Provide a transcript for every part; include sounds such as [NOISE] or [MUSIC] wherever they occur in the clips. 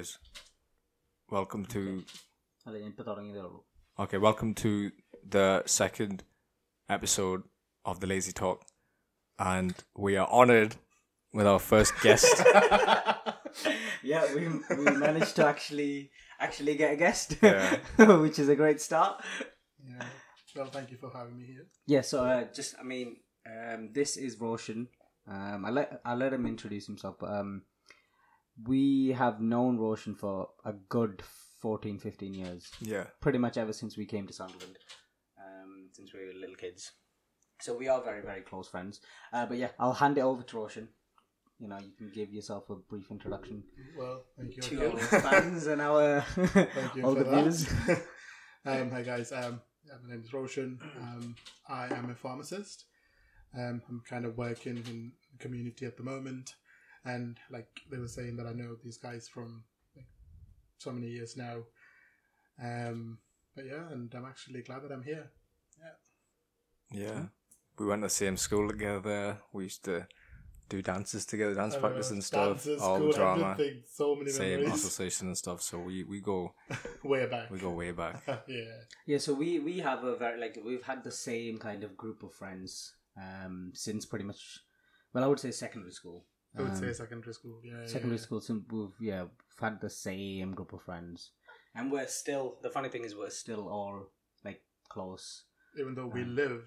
is welcome to അല്ല ഞാനിപ്പോ തുടങ്ങിയതേ ഉള്ളൂ okay welcome to the second episode of the lazy talk and we are honored with our first guest [LAUGHS] yeah we, we managed to actually actually get a guest Yeah. [LAUGHS] which is a great start Yeah. Well, thank you for having me here. yeah so uh, just i mean um, this is roshan um, i let i let him introduce himself but um, we have known roshan for a good 14 15 years yeah pretty much ever since we came to Sunderland, um, since we were little kids. So we are very, very close friends. Uh, but yeah, I'll hand it over to Roshan. You know, you can give yourself a brief introduction Well, thank you. to again. our fans and our [LAUGHS] Thank you all for the viewers. [LAUGHS] um, hi guys. Um, yeah, my name is Roshan. Um, I am a pharmacist. Um, I'm kind of working in the community at the moment, and like they were saying that I know these guys from like, so many years now. Um, but yeah, and I'm actually glad that I'm here. yeah Yeah. we went to the same school together we used to do dances together dance practice Uh, and stuff dances, all school, the drama everything, so many same memories. association and stuff so we we go [LAUGHS] Way back. we go way back [LAUGHS] yeah. Yeah, so we we have a very like we've had the same kind of group of friends um since pretty much well I would say secondary school. I would Um, say secondary school. Yeah. yeah, secondary yeah. school since we've yeah we've had the same group of friends and we're still the funny thing is we're still all like close even though we Um, live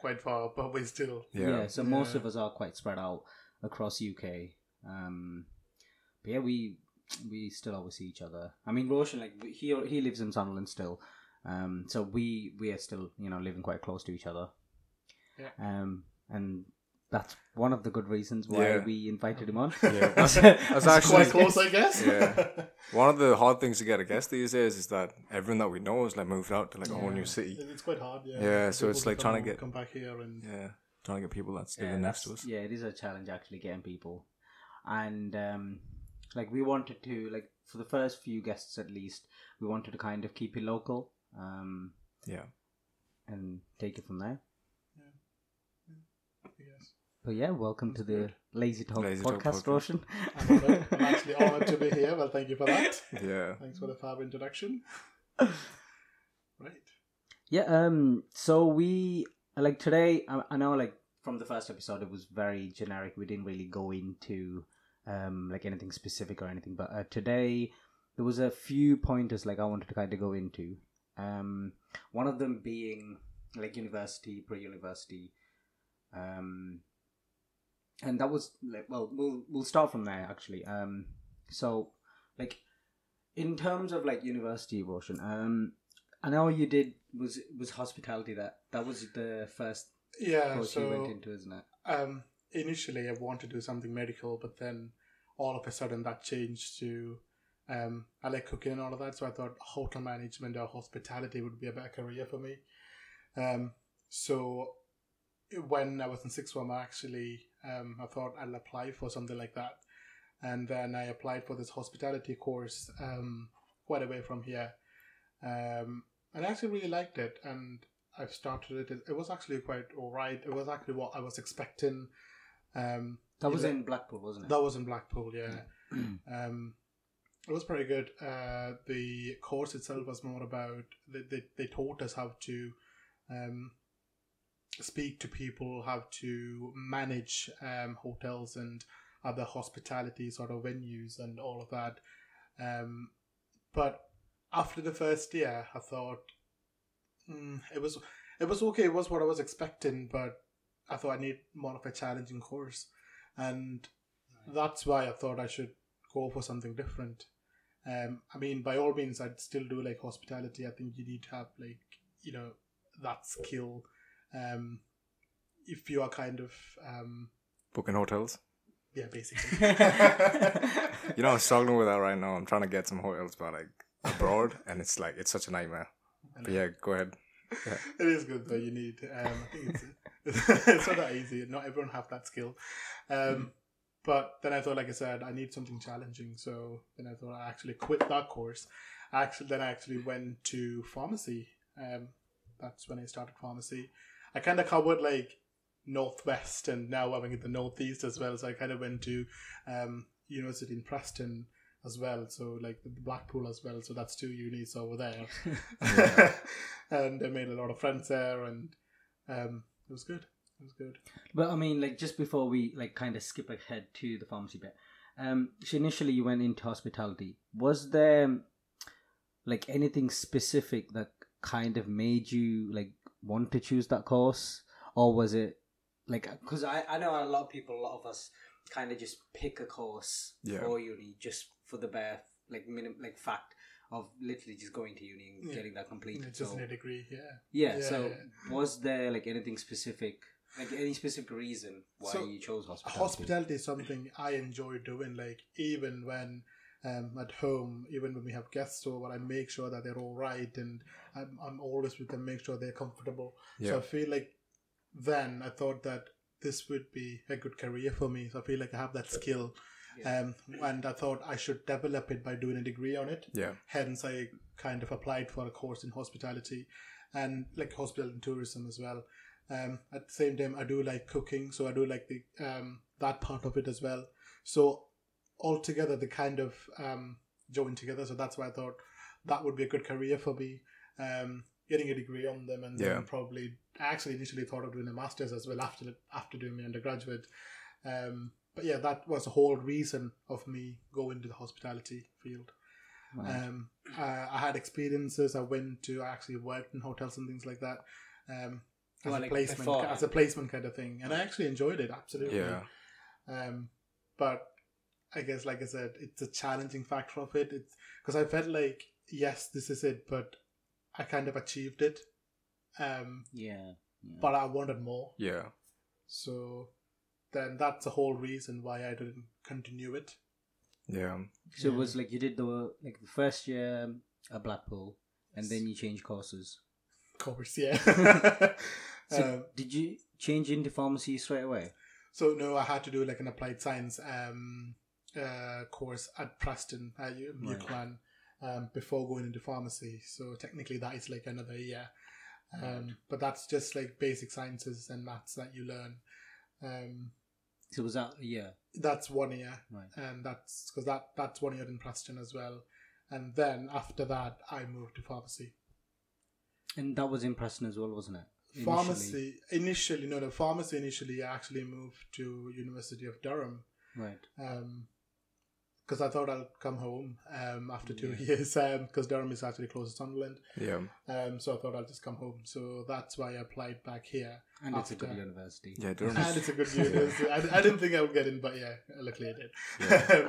quite far, [LAUGHS] but we still. yeah, so most of us are quite spread out across uk um but yeah we we still always see each other i mean roshan like he he lives in sunderland still um so we we are still you know living quite close to each other Yeah. um and that's one of the good reasons why Yeah. we invited him on Yeah. As- [LAUGHS] That's as actually- Quite close, I guess. Yeah. [LAUGHS] one of the hard things to get a guest these days is that everyone that we know is like moved out to like a whole new city It's quite hard. Yeah. Yeah, so people it's like trying to get- come back here and yeah trying to get people that's yeah, next to us yeah it is a challenge actually getting people and um like we wanted to like for the first few guests at least we wanted to kind of keep it local um yeah and take it from there yes. but yeah welcome to the lazy talk Lazy Talk podcast podcast. roshan I'm, honored. [LAUGHS] I'm actually honored to be here. Well, thank you for that. yeah Thanks for the fab introduction. right. yeah um so we like today I, I know like from the first episode it was very generic we didn't really go into um like anything specific or anything but uh, today there was a few pointers like i wanted to kind of go into um one of them being like university pre-university um and that was like well we'll we'll start from there actually um so like in terms of like university Roshan, um I know you did was was hospitality that that was the first Yeah. course you went So into, isn't it? um, initially, I wanted to do something medical, but then all of a sudden that changed to um, I like cooking and all of that. So I thought hotel management or hospitality would be a better career for me. Um, so when I was in sixth form, I actually um, I thought I'll apply for something like that, and then I applied for this hospitality course um, quite away from here, um, and I actually really liked it, and I've started it. It was actually quite alright. It was actually what I was expecting. Um, That was in Blackpool, wasn't it? that was in Blackpool, yeah. [CLEARS THROAT] um, it was pretty good. Uh, the course itself was more about they, they, they taught us how to um, speak to people, how to manage um, hotels and other hospitality sort of venues and all of that. Um, but after the first year, I thought mm, it was it was okay. It was what I was expecting, but I thought I need more of a challenging course, and that's why I thought I should go for something different. Um, I mean, by all means, I'd still do like hospitality. I think you need to have like you know that skill. Um, if you are kind of um, booking hotels yeah, basically. [LAUGHS] you know i'm struggling with that right now i'm trying to get some hotels but like abroad and it's like it's such a nightmare but yeah go ahead [LAUGHS] it is good though. You need. Um, I think it's [LAUGHS] it's not that easy. Not everyone have that skill. Um, but then I thought, like I said, I need something challenging. So then I thought I actually quit that course. I actually then I actually went to pharmacy. Um, that's when I started pharmacy. I kind of covered like northwest, and now I'm in the northeast as well. So I kind of went to um, university in Preston as well. So like the Blackpool as well. So that's two unis over there, Yeah. [LAUGHS] [LAUGHS] and I made a lot of friends there, and um, it was good. It was good. But I mean, like just before we like kind of skip ahead to the pharmacy bit, um, so initially you went into hospitality. Was there like anything specific that kind of made you like want to choose that course, or was it like because I I know a lot of people, a lot of us kind of just pick a course Yeah. for uni just for the bare like minim like fact of literally just going to uni and Yeah. getting that completed. It's just so, in a degree, yeah. yeah, Yeah, So yeah. was there like anything specific, like any specific reason why So, you chose hospitality? Hospitality is something I enjoy doing. Like even when um, at home, even when we have guests over, I make sure that they're all right, and I'm, I'm always with them, make sure they're comfortable. So I feel like then I thought that this would be a good career for me. So I feel like I have that skill, Yeah. um, and I thought I should develop it by doing a degree on it. Yeah. Hence, I kind of applied for a course in hospitality and like hospitality and tourism as well. Um, at the same time, I do like cooking, so I do like the um, that part of it as well. So altogether, they kind of um, join together. So that's why I thought that would be a good career for me. Um, getting a degree on them, and Yeah. then probably I actually initially thought of doing a master's as well after after doing my undergraduate. Um, but yeah, that was the whole reason of me going to the hospitality field. Right. Um, uh, I had experiences. I went to. I actually worked in hotels and things like that. Um, as Well, a like placement, beforehand. as a placement kind of thing, and I actually enjoyed it absolutely. Yeah. Um, but I guess, like I said, it's a challenging factor of it. It's because I felt like yes, this is it, but I kind of achieved it. Um, yeah. yeah. but I wanted more. Yeah. So then that's the whole reason why I didn't continue it. Yeah. so it was like you did the like the first year at Blackpool, and then you changed courses. Course, yeah. [LAUGHS] So um, did you change into pharmacy straight away? So no, I had to do like an applied science um, uh, course at Preston at U- Right. UCLan um, before going into pharmacy. So technically, that is like another year. Um, But that's just like basic sciences and maths that you learn. Um, So was that a year? that's one year, Right. and that's because that that's one year in Preston as well. And then after that, I moved to pharmacy. And that was in Preston as well, wasn't it? Initially. Pharmacy initially, no, no, pharmacy initially. I actually moved to University of Durham. Right. Because I thought I'd come home um, after two Yeah. years [LAUGHS] because Durham is actually close to Sunderland. Yeah. Um, so I thought I'd just come home. So that's why I applied back here. And it's a good university. Yeah. [LAUGHS] Durham And it's a good [LAUGHS] university. I, I didn't think I would get in, but yeah, luckily I did. Yeah.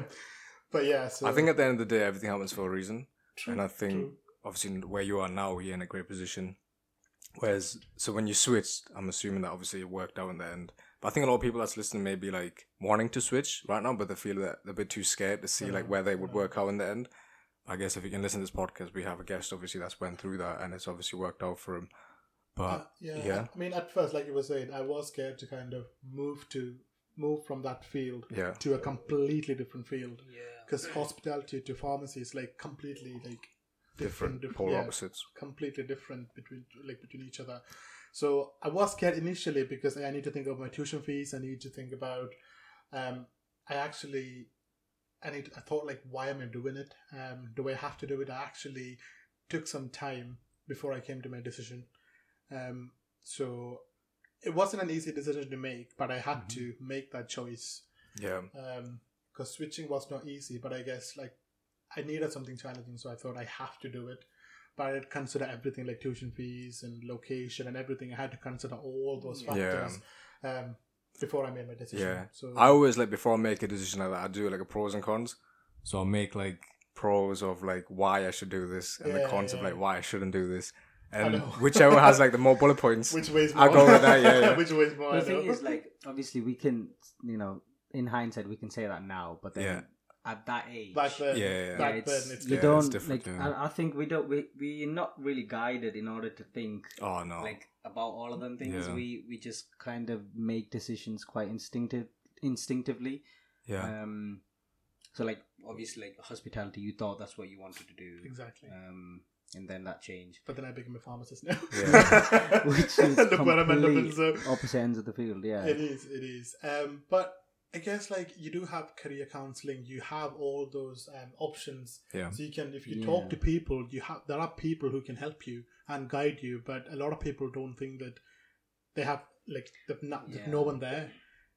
but yeah, so I think at the end of the day, everything happens for a reason. True, and I think true. obviously where you are now, you're in a great position. Whereas, so when you switched, I'm assuming that obviously it worked out in the end. But I think a lot of people that's listening may be like wanting to switch right now, but they feel that they're a bit too scared to see like where they would work out in the end. I guess if you can listen to this podcast, we have a guest obviously that's went through that and it's obviously worked out for him. But Uh, yeah, yeah. I mean, at first, like you were saying, I was scared to kind of move to move from that field yeah, to a completely different field Yeah. because hospitality to pharmacy is like completely like different, different, polar yeah. opposites. completely different between like between each other. So I was scared initially because I need to think of my tuition fees. I need to think about. Um, I actually, I need. I thought like, why am I doing it? Um, do I have to do it? I actually took some time before I came to my decision. Um, so it wasn't an easy decision to make, but I had to make that choice Yeah, Um, because switching was not easy. But I guess like I needed something challenging, so I thought I have to do it. But I had to consider everything like tuition fees and location and everything. I had to consider all those Yeah. factors um, before I made my decision. Yeah. So I always like before I make a decision like that, I do like a pros and cons. So I'll make like pros of like why I should do this and the Yeah, cons of like why I shouldn't do this. And [LAUGHS] whichever has like the more bullet [LAUGHS] points. which weighs more? I'll go with that, yeah, yeah. [LAUGHS] which weighs more? the I thing know. is, like, obviously, we can, you know, in hindsight, we can say that now, but then Yeah. At that age, back then, Yeah, yeah, yeah. yeah, it's, it's you yeah, don't it's like. yeah. I, I think we don't. We we're not really guided in order to think oh no. like about all of them things. Yeah. We we just kind of make decisions quite instinctive, instinctively. yeah. Um, so like obviously, like hospitality, you thought that's what you wanted to do. exactly. Um, and then that changed. But then I became a pharmacist now. Yeah. [LAUGHS] [LAUGHS] Which is Look where I'm ended up complete opposite ends of the field. Yeah. It is, it is. Um, but I guess like you do have career counseling, you have all those um, options. Yeah. So you can, if you Yeah. talk to people, you have there are people who can help you and guide you. But a lot of people don't think that they have like there's no, there's no one there,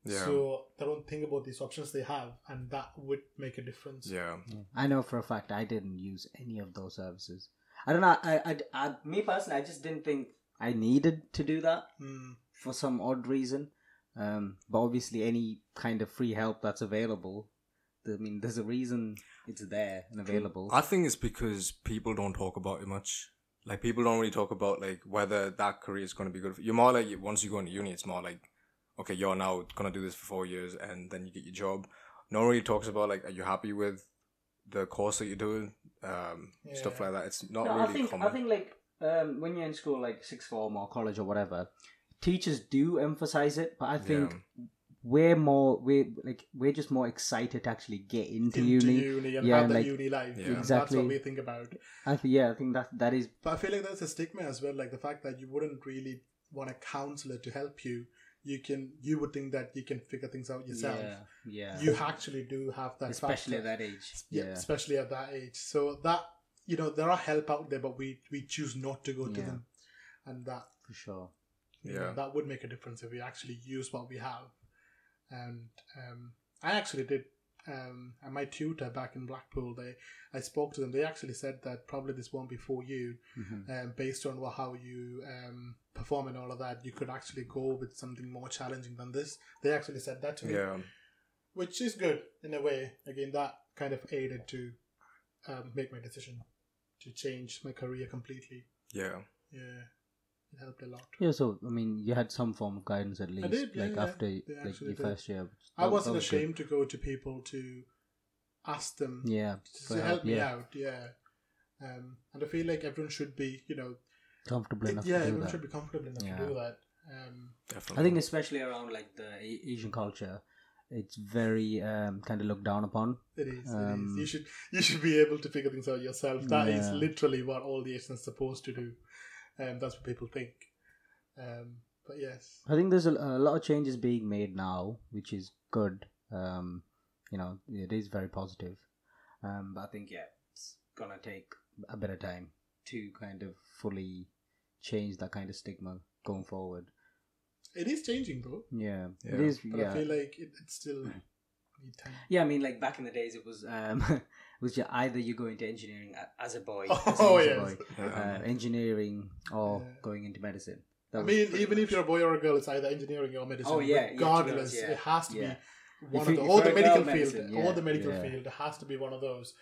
Yeah. so they don't think about these options they have, and that would make a difference. yeah. I know for a fact I didn't use any of those services. I don't know. I, I, I me personally, I just didn't think I needed to do that Mm. for some odd reason. Um, but obviously, any kind of free help that's available, I mean, there's a reason it's there and available. I think it's because people don't talk about it much. Like people don't really talk about like whether that career is going to be good. For You're more like once you go into uni, it's more like okay, you're now gonna do this for four years and then you get your job. No one really talks about like are you happy with the course that you're doing, um, stuff like that. It's not No, really I think common. I think like um, when you're in school, like sixth form or college or whatever, teachers do emphasize it, but I think we're more we're like we're just more excited to actually get into, Into uni. uni, and Yeah, have that like- uni life. Yeah. and That's Exactly. what we think about. I think yeah, I think that that is But I feel like there's a stigma as well, like the fact that you wouldn't really want a counselor to help you. You can, you would think that you can figure things out yourself. yeah, yeah. You actually do have that, especially factor. at that age. yeah, Yeah, especially at that age. So that you know, there are help out there, but we we choose not to go to them, and that for sure. You know, Yeah. that would make a difference if we actually use what we have. And um, I actually did. Um, and my tutor back in Blackpool, they I spoke to them. They actually said that probably this won't be for you, Mhm. um, based on what, how you um, perform and all of that. You could actually go with something more challenging than this. They actually said that to me, yeah, which is good in a way. Again, that kind of aided to um, make my decision to change my career completely. yeah, Yeah, it helped a lot. Yeah, so I mean, you had some form of guidance at least, did, like yeah. after They like your did. first year. I wasn't that was good. ashamed to go to people to ask them Yeah, to for help me yeah. out. Yeah, um, and I feel like everyone should be, you know, comfortable enough yeah, to do everyone that. should be comfortable enough Yeah. to do that. Um, definitely. I think especially around like the A- Asian culture, it's very um, kind of looked down upon. it is. Um, is. You should you should be able to figure things out yourself. That is Yeah. literally what all the Asians are supposed to do. Um, that's what people think. Um, but yes, I think there's a, a lot of changes being made now, which is good. Um, you know, it is very positive. Um, but I think yeah, it's gonna take a bit of time to kind of fully change that kind of stigma going forward. it is changing though. Yeah, it Yeah. is. But yeah, I feel like it, it's still [LAUGHS] need time. Yeah, I mean, like back in the days, it was um, [LAUGHS] it was ju- either you go into engineering as a boy, [LAUGHS] Oh, as an Asian yes. boy, Yeah. uh, engineering, or Yeah. going into medicine. That I mean, pretty even if you're a boy or a girl, it's either engineering or medicine. Oh, yeah, yeah, to be regardless, honest, yeah. it has to Yeah. be one If of you- the if or the medical girl, field, medicine, or the medical yeah. field. It has to be one of those.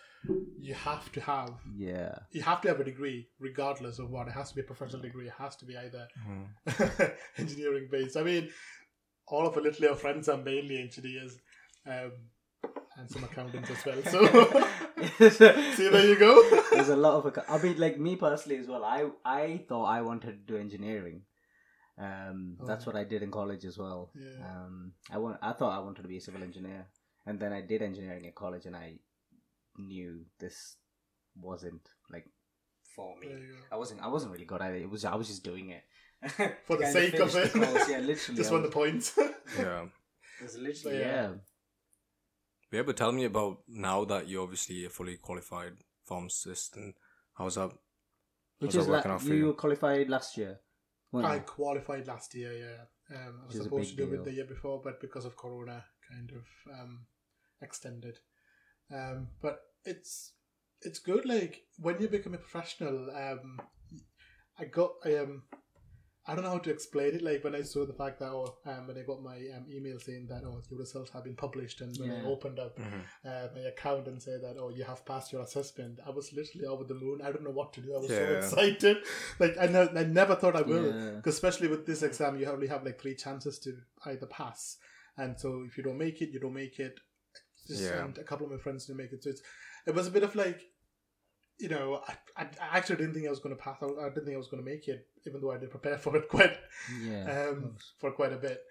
You have to have. yeah, You have to have a degree, regardless of what. It has to be a professional degree. It has to be either Mhm. [LAUGHS] engineering based. I mean, all of our literally our friends are mainly engineers, um, and some accountants as well. So, [LAUGHS] see, there you go. [LAUGHS] There's a lot of. acc- I mean, like me personally as well. I I thought I wanted to do engineering. Um, that's Oh. what I did in college as well. Yeah. Um, I want. I thought I wanted to be a civil engineer, and then I did engineering at college, and I knew this wasn't like for me. There you go. I wasn't. I wasn't really good at it. It was. I was just doing it For [LAUGHS] the sake of finish the it. course. Yeah, literally. Just I want the was- points. yeah. It was literally. But yeah. yeah. Yeah, but tell me about now that you're obviously a fully qualified pharmacist, and how's that? Which How's is that working like out for you you? were qualified last year. weren't I you? qualified last year, yeah. Um, I Which was is a supposed to big do it the year before, but because of Corona, kind of um, extended. Um, but it's it's good. Like when you become a professional, um, I got I um I don't know how to explain it. Like when I saw the fact that oh, um, when I got my um, email saying that oh your results have been published, and when I opened up Mhm. uh, my account and said that oh you have passed your assessment, I was literally over the moon. I don't know what to do. I was so excited. [LAUGHS] Like I know I never thought I will. Yeah. Because especially with this exam, you only have like three chances to either pass, and so if you don't make it, you don't make it. Just, Yeah. And a couple of my friends didn't make it, so it's it was a bit of like, you know, I, I, I actually didn't think I was going to pass. I, I didn't think I was going to make it, even though I did prepare [LAUGHS] for it quite Yeah. um, for quite a bit.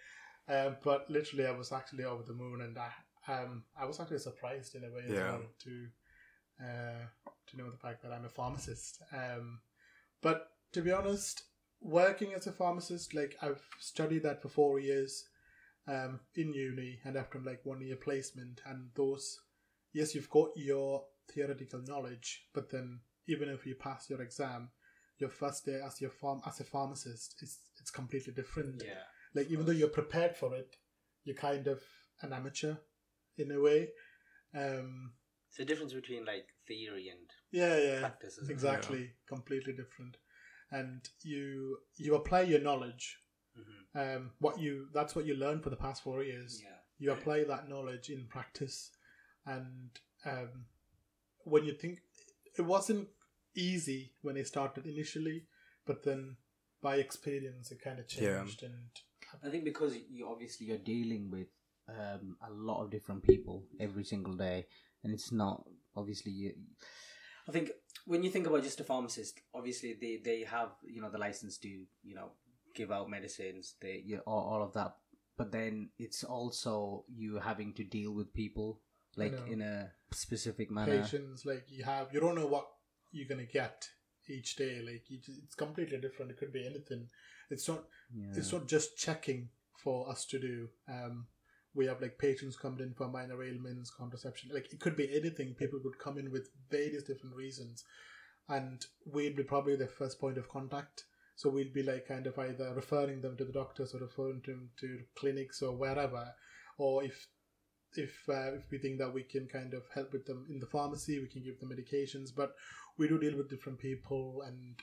Um, but literally, I was actually over the moon, and I um I was actually surprised in a way as Yeah. well to uh, to know the fact that I'm a pharmacist. Um, but to be honest, working as a pharmacist, like I've studied that for four years. um, in uni and after like one year placement and those yes you've got your theoretical knowledge but then even if you pass your exam your first day as your farm as a pharmacist is it's completely different Yeah. like even though you're prepared for it you're kind of an amateur in a way um It's the difference between like theory and yeah yeah practice. Isn't exactly completely different and you you apply your knowledge It? hmm um what you that's what you learned for the past four years Yeah. you apply that knowledge in practice and um when you think it wasn't easy when I started initially but then by experience it kind of Yeah. changed and I think because you obviously you're dealing with um, a lot of different people every single day, and it's not obviously. You, I think when you think about just a pharmacist, obviously they they have you know the license to you know give out medicines, they you know, all, all of that, but then it's also you having to deal with people like in a specific manner. patience like you have you don't know what you're gonna get each day like you, it's completely different it could be anything it's not Yeah. it's not just checking for us to do um we have like patients coming in for minor ailments contraception like it could be anything people could come in with various different reasons and we'd be probably the first point of contact so we'd be like kind of either referring them to the doctors or referring them to clinics or wherever or if if uh, if we think that we can kind of help with them in the pharmacy we can give them medications but we do deal with different people and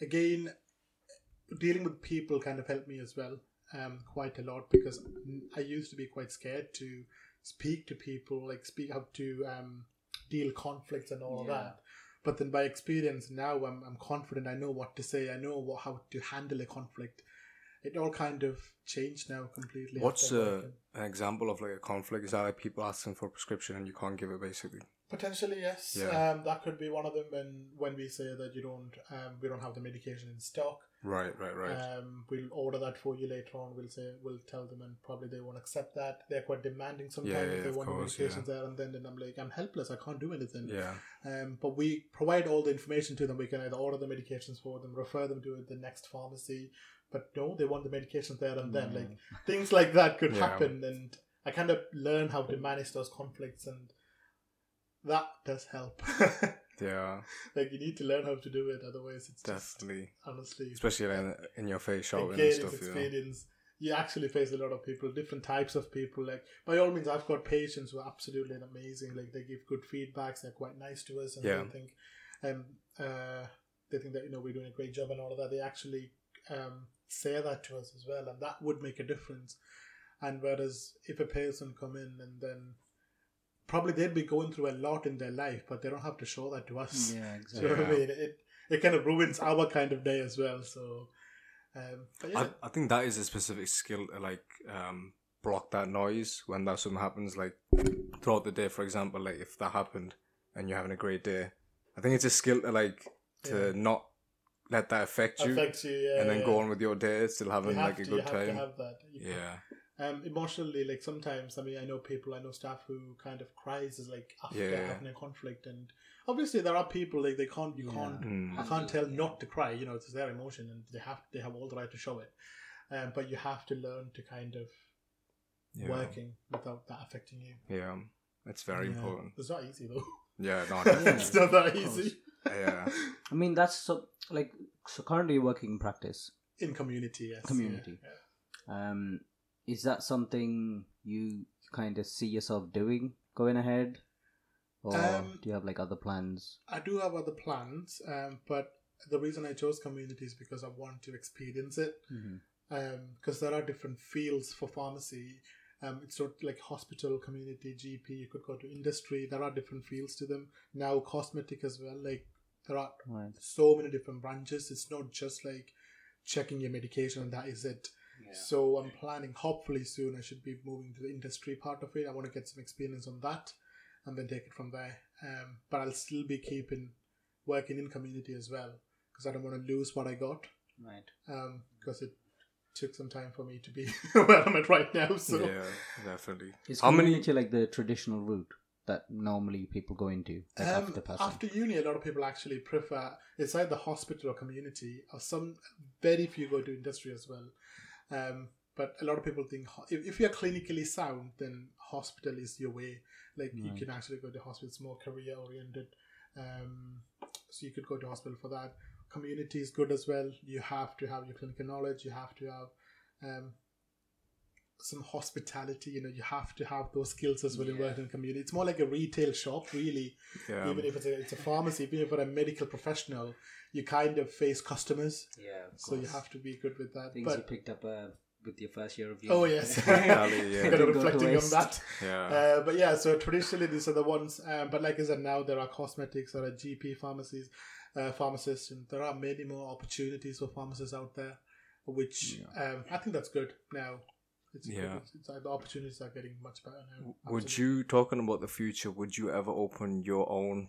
again dealing with people kind of helped me as well um, quite a lot because I used to be quite scared to speak to people, like speak how to um, deal conflicts and all of Yeah. that. But then by experience now, I'm, I'm confident. I know what to say. I know what, how to handle a conflict. It all kind of changed now completely. What's after uh, an example of like a conflict? Is that like people asking for a prescription and you can't give it basically? Potentially, yes. Yeah. Um, that could be one of them. When when we say that you don't, um, we don't have the medication in stock. Right, right, right. Um, we'll order that for you later on. We'll say we'll tell them, and probably they won't accept that. They're quite demanding sometimes. Yeah, if yeah, they want course, medications yeah. there, and then, then I'm like, I'm helpless. I can't do anything. yeah, Um, but we provide all the information to them. We can either order the medications for them, refer them to the next pharmacy. But no, they want the medication there and then. Yeah. Like things like that could Yeah. happen, and I kind of learn how to manage those conflicts, and that does help. [LAUGHS] yeah, like you need to learn how to do it, otherwise it's just definitely. honestly Especially like, in, in your face shouting and stuff. it's You. You actually face a lot of people, different types of people. Like by all means, I've got patients who are absolutely amazing. Like they give good feedbacks. They're quite nice to us, and Yeah. they think, um, uh, they think that you know we're doing a great job and all of that. They actually um, say that to us as well, and that would make a difference. And whereas if a person come in and then probably they'd be going through a lot in their life, but they don't have to show that to us. Yeah, [LAUGHS] Do exactly. you know what I mean? It it kind of ruins our kind of day as well. So, um, but yeah, I, I think that is a specific skill like um block that noise when that something happens like throughout the day for example like if that happened and you're having a great day i think it's a skill to like to Yeah. not let that affect you affects you, yeah, and then yeah. go on with your day still having have like a to, good you have to time have that. You can't- yeah Um, emotionally, like sometimes, I mean, I know people, I know staff who kind of cries is like after Yeah. having a conflict, and obviously there are people like they can't, you Yeah. can't, Mm. I can't tell not to cry. You know, it's their emotion, and they have, they have all the right to show it. Um, but you have to learn to kind of yeah working without that affecting you. yeah it's very Yeah. important It's not easy though. yeah no [LAUGHS] it's not that of easy yeah [LAUGHS] I mean, that's so like so. Currently, you're working in practice. in community. Yes, Community. Yeah, Um, is that something you kind of see yourself doing going ahead, or Um, do you have like other plans? I do have other plans, um, but the reason I chose community is because I want to experience it. Mm-hmm. because there are different fields for pharmacy. Um, it's not like hospital, community, GP. You could go to industry. There are different fields to them. Now cosmetic as well. Like there are Right. so many different branches. It's not just like checking your medication and that is it. So I'm planning. Hopefully soon, I should be moving to the industry part of it. I want to get some experience on that, and then take it from there. Um, but I'll still be keeping working in community as well because I don't want to lose what I got Right. because it took some time for me to be [LAUGHS] where I'm at right now. So yeah definitely Is How many- community like the traditional route that normally people go into like um, after passing? after uni, a lot of people actually prefer it's either hospital or community, or some very few go to industry as well. Um, but a lot of people think if, if you're clinically sound, then hospital is your way. Like you can actually go to hospital. It's more career oriented. Um, so you could go to hospital for that. Community is good as well. You have to have your clinical knowledge. You have to have um, some hospitality. You know, you have to have those skills as well in Yeah. working in community. It's more like a retail shop, really. Yeah. Even if it's a, it's a pharmacy, even if you're a medical professional, you kind of face customers. Yeah. of So you have to be good with that. Things you But picked up uh, with your first year of uni. oh yes, [LAUGHS] Exactly, yeah. kind of Didn't go to reflecting on that. yeah. Uh, but yeah, so traditionally these are the ones. Um, but like I said, now there are cosmetics, there are GP pharmacies, uh, pharmacists, and there are many more opportunities for pharmacists out there, which um, I think that's good now. It's, Yeah. it's, it's, uh, the opportunities are getting much better now. Would you talking about the future? Would you ever open your own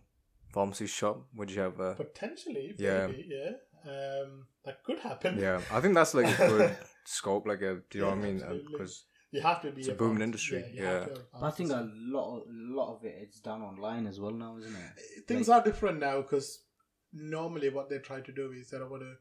pharmacy shop? Would you ever? potentially? Yeah. Maybe, yeah. Um, that could happen. Yeah, I think that's like a good [LAUGHS] scope. Like a, do you know what I mean? Because You have to be. It's a booming industry, you have yeah. to have a But I think a lot, a lot of it it's done online as well now, isn't it? things are different now because normally what they try to do is that I want to.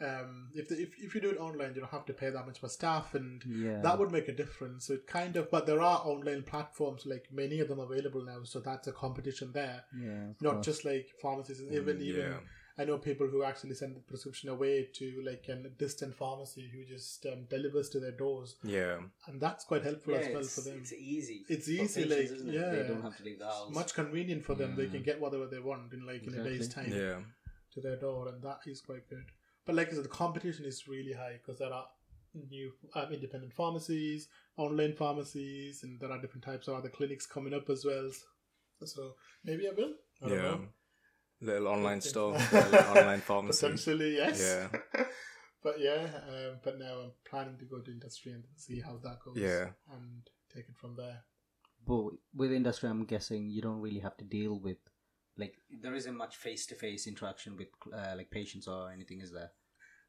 Um, if, the, if if you do it online, you don't have to pay that much for staff, and Yeah. that would make a difference. So it kind of, but there are online platforms like many of them available now, so that's a competition there. yeah. Not course. just like pharmacies, even Mm, even yeah. I know people who actually send the prescription away to like a distant pharmacy who just um, delivers to their doors, yeah, and that's quite helpful Yeah, as well for them. it's easy. It's easy, patients, like, isn't it? yeah. They don't have to leave the house. Much convenient for them; they can get whatever they want in like in a day's time. Yeah, to their door, and that is quite good. But like I said, the competition is really high because there are new um, independent pharmacies, online pharmacies, and there are different types of other clinics coming up as well. So maybe I will. I don't yeah. know. Little online store, little online [LAUGHS] pharmacy. Potentially, yes. Yeah. [LAUGHS] but yeah, um, but now I'm planning to go to industry and see how that goes. Yeah. And take it from there. But with industry, I'm guessing you don't really have to deal with like there isn't much face-to-face interaction with uh, like patients or anything, is there?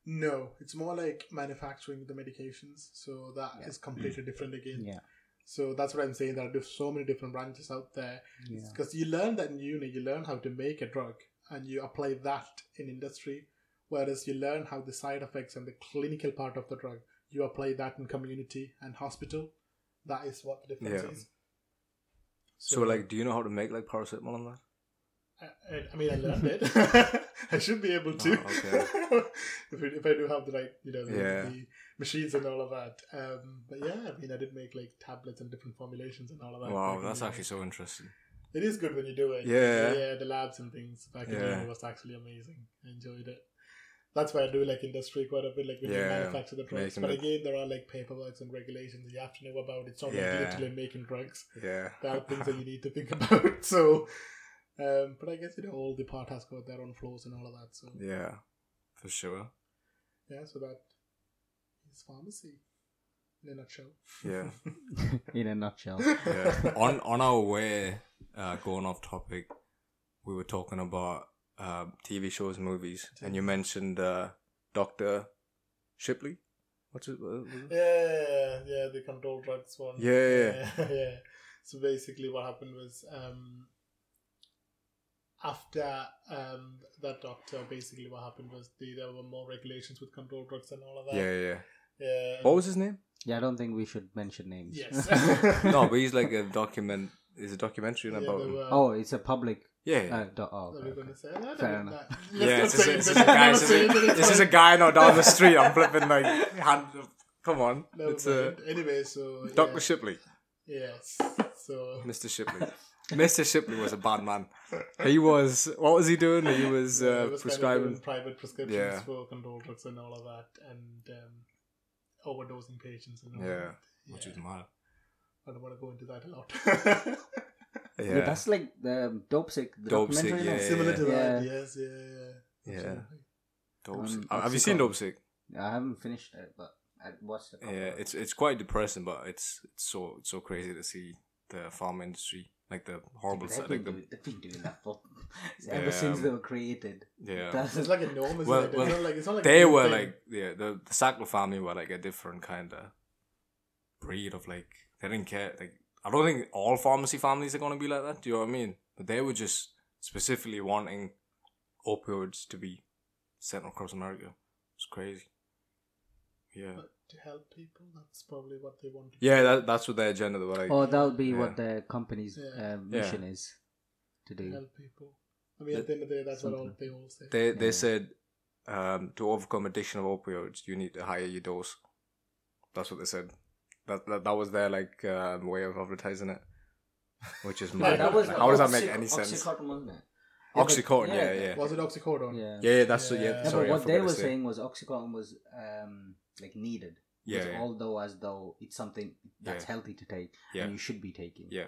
No, it's more like manufacturing the medications. So that is Yeah. completely different again. Yeah. So that's what I'm saying. There are so many different branches out there. Yeah. because you learn that in uni you learn how to make a drug and you apply that in industry whereas you learn how the side effects and the clinical part of the drug you apply that in community and hospital that is what the difference Yeah. is So, like, do you know how to make like paracetamol on that? I, I- I mean i [LAUGHS] learned it [LAUGHS] i should be able to Oh, okay. [LAUGHS] if, if i do have the right you know the, Yeah. the machines and all of that um but yeah i mean i did make like tablets and different formulations and all of that Wow, that's actually so interesting. It is good when you do it. Yeah. yeah. The labs and things back in Yeah. uni was actually amazing. I enjoyed it. That's why I do like industry quite a bit, like when you manufacture the drugs. But it- again, there are like paperworks and regulations you have to know about. It's not Yeah. like literally making drugs. Yeah. There are things that you need to think about. So, um, but I guess you know all the part has got their own flaws and all of that. So Yeah, for sure. yeah, so that is pharmacy in a nutshell. Yeah. [LAUGHS] In a nutshell. yeah. on on our way, uh, going off topic, we were talking about uh, TV shows, movies, and you mentioned uh, Doctor Shipley. What's it? What was it? Yeah, yeah, the control drugs one. Yeah, yeah. yeah. [LAUGHS] yeah. So basically, what happened was um, after um, that doctor, basically what happened was the, there were more regulations with control drugs and all of that. Yeah, yeah. yeah. What was his name? Yeah, I don't think we should mention names. Yes. [LAUGHS] [LAUGHS] no, but he's like a document. Is a documentary Yeah, about him. were- Oh, it's a public. Yeah. yeah. Uh, do- oh, What okay, are we okay. going to say? I Fair enough. Yeah, not it's just, it's just a guy. Never It's say just, it. a guy not down the street. I'm flipping like [LAUGHS] hand. Come on, Never it's uh, mind. Anyway, so Doctor yeah. Shipley, Yes. So Mr. Shipley. Mr. Shipley was a bad man. He was. What was he doing? He [LAUGHS] was uh, it was kind of prescribing. private prescriptions Yeah. for control drugs and all of that, and um, overdosing patients and all Yeah, that. which Yeah. was mad. I don't want to go into that a lot. [LAUGHS] Yeah. Yeah, that's like the Dopesick. The Dopesick, documentary. yeah, no? Similar to that, Yeah. yes, yeah, yeah. Yeah. Absolutely. Dope Um, Sick. what's Have you seen called? Dopesick? I haven't finished it, but I watched it. Yeah, it's it's quite depressing, but it's it's so it's so crazy to see the farm industry, like the horrible They've been, like the doing, they've been doing that for Yeah, [LAUGHS] ever since um, they were created. yeah. That's It's like enormous. Well- it? well, it's not like, it's not like they were thing. like yeah the the Sackler family were like a different kind of breed of like they didn't care like I don't think all pharmacy families are gonna be like that. Do you know what I mean? But they were just specifically wanting opioids to be sent across America. It's crazy. Yeah, to help people. That's probably what they want. To Yeah, that, that's what their agenda. They were like, Or that'll be Yeah. what the company's Yeah. uh, mission is to do. help people. I mean, at the end of the day, that's what all they all say. they they said um, to overcome addiction of opioids, you need to higher your dose. That's what they said. That that, that was their like um, way of advertising it, which is [LAUGHS] mad. that was Like, how does that make any sense? Oxycontin, wasn't it? Oxycontin, Yeah, yeah, yeah, Was it oxycodone? Yeah. yeah, yeah. That's yeah. Yeah. Yeah, sorry, but I what they were saying was Oxycontin was um, like needed. Yeah, It's yeah. although as though it's something that's Yeah. healthy to take Yeah. and you should be taking. Yeah,